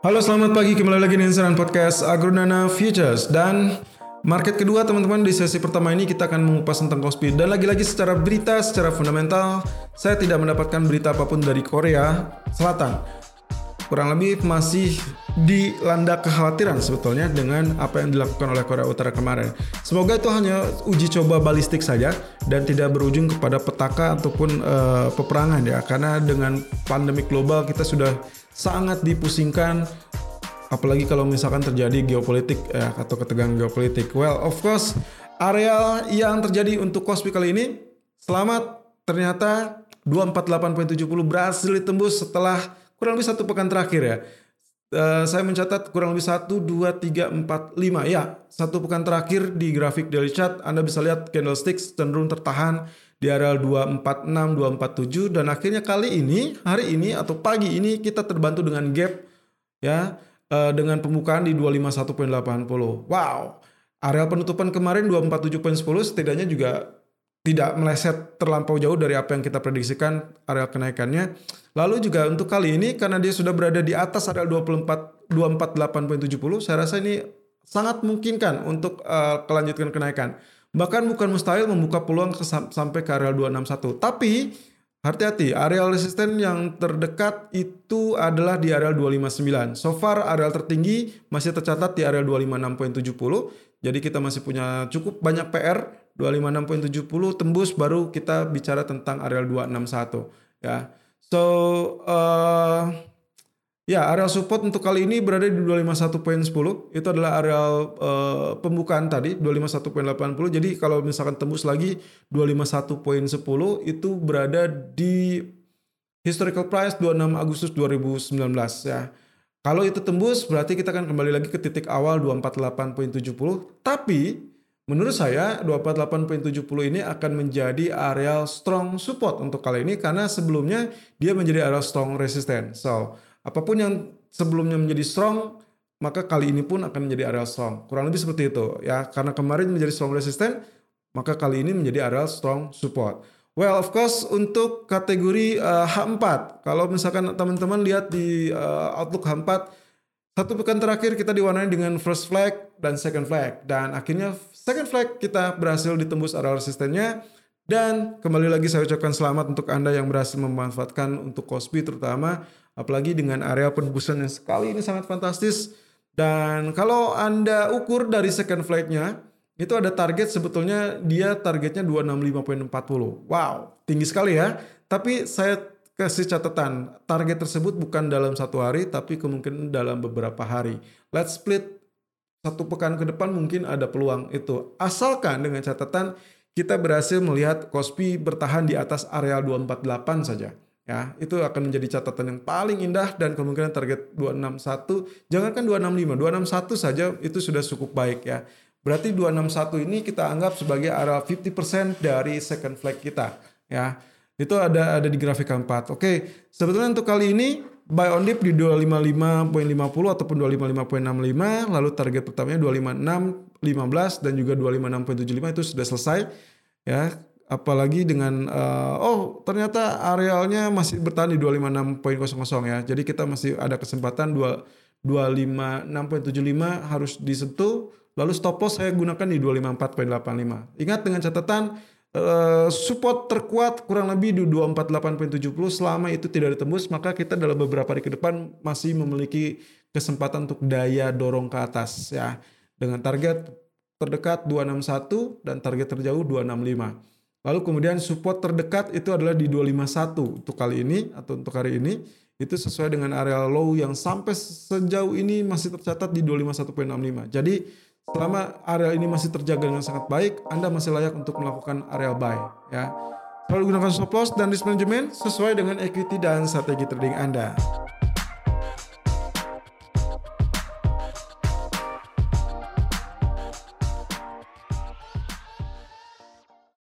Halo selamat pagi. Kembali lagi di Insiran Podcast Agronana Futures. Dan market kedua teman-teman di sesi pertama ini kita akan mengupas tentang Kospi. Dan lagi-lagi secara berita secara fundamental saya tidak mendapatkan berita apa pun dari Korea Selatan. Kurang lebih masih dilanda kekhawatiran sebetulnya dengan apa yang dilakukan oleh Korea Utara kemarin. Semoga itu hanya uji coba balistik saja dan tidak berujung kepada petaka ataupun uh, peperangan ya karena dengan pandemi global kita sudah sangat dipusingkan apalagi kalau misalkan terjadi geopolitik ya, atau ketegangan geopolitik. Well, of course, area yang terjadi untuk Kospi kali ini selamat ternyata 248.70 berhasil ditembus setelah kurang lebih satu pekan terakhir ya. Uh, saya mencatat kurang lebih 1, 2, 3, 4, 5. Ya, satu pekan terakhir di grafik daily chart Anda bisa lihat candlesticks cenderung tertahan di area 246, 247 dan akhirnya kali ini, hari ini atau pagi ini kita terbantu dengan gap ya uh, dengan pembukaan di 251.80. Wow. Area penutupan kemarin 247.10 setidaknya juga tidak meleset terlampau jauh dari apa yang kita prediksikan area kenaikannya. Lalu juga untuk kali ini karena dia sudah berada di atas area 24 248.70, saya rasa ini sangat memungkinkan untuk uh, kelanjutkan kenaikan. Bahkan bukan mustahil membuka peluang ke, sampai ke area 261. Tapi hati-hati, area resisten yang terdekat itu adalah di area 259. So far area tertinggi masih tercatat di area 256.70. Jadi kita masih punya cukup banyak PR 256.70 tembus baru kita bicara tentang area 261 ya. So uh, ya area support untuk kali ini berada di 251.10 itu adalah area uh, pembukaan tadi 251.80 jadi kalau misalkan tembus lagi 251.10 itu berada di historical price 26 Agustus 2019 ya. Kalau itu tembus berarti kita akan kembali lagi ke titik awal 248.70 tapi Menurut saya 248.70 ini akan menjadi area strong support untuk kali ini karena sebelumnya dia menjadi area strong resisten. So, apa pun yang sebelumnya menjadi strong maka kali ini pun akan menjadi area strong. Kurang lebih seperti itu ya. Karena kemarin menjadi strong resisten, maka kali ini menjadi area strong support. Well, of course untuk kategori uh, H4, kalau misalkan teman-teman lihat di uh, Outlook H4 satu pekan terakhir kita diwarnai dengan first flag dan second flag dan akhirnya Second flag kita berhasil ditembus area resistennya dan kembali lagi saya ucapkan selamat untuk Anda yang berhasil memanfaatkan untuk Kospi terutama apalagi dengan area penembusan yang sekali ini sangat fantastis dan kalau Anda ukur dari second flagnya itu ada target sebetulnya dia targetnya 265.40. Wow, tinggi sekali ya. Tapi saya kasih catatan, target tersebut bukan dalam satu hari tapi kemungkinan dalam beberapa hari. Let's split satu pekan ke depan mungkin ada peluang itu. Asalkan dengan catatan kita berhasil melihat Kospi bertahan di atas area 248 saja. Ya, itu akan menjadi catatan yang paling indah dan kemungkinan target 261, jangankan 265, 261 saja itu sudah cukup baik ya. Berarti 261 ini kita anggap sebagai area 50% dari second flag kita ya. Itu ada ada di grafik keempat. Oke, sebetulnya untuk kali ini buy on dip di 255.50 ataupun 255.65 lalu target pertamanya 256.15 dan juga 256.75 itu sudah selesai ya. Apalagi dengan uh, oh ternyata arealnya masih bertahan di 256.00 ya. Jadi kita masih ada kesempatan 2 256.75 harus disentuh lalu stop loss saya gunakan di 254.85 ingat dengan catatan Uh, support terkuat kurang lebih di 248.70 selama itu tidak ditembus maka kita dalam beberapa hari ke depan masih memiliki kesempatan untuk daya dorong ke atas ya dengan target terdekat 261 dan target terjauh 265. Lalu kemudian support terdekat itu adalah di 251 untuk kali ini atau untuk hari ini itu sesuai dengan area low yang sampai sejauh ini masih tercatat di 251.65. Jadi Selama area ini masih terjaga dengan sangat baik, Anda masih layak untuk melakukan area buy. Ya. Selalu gunakan stop loss dan risk management sesuai dengan equity dan strategi trading Anda.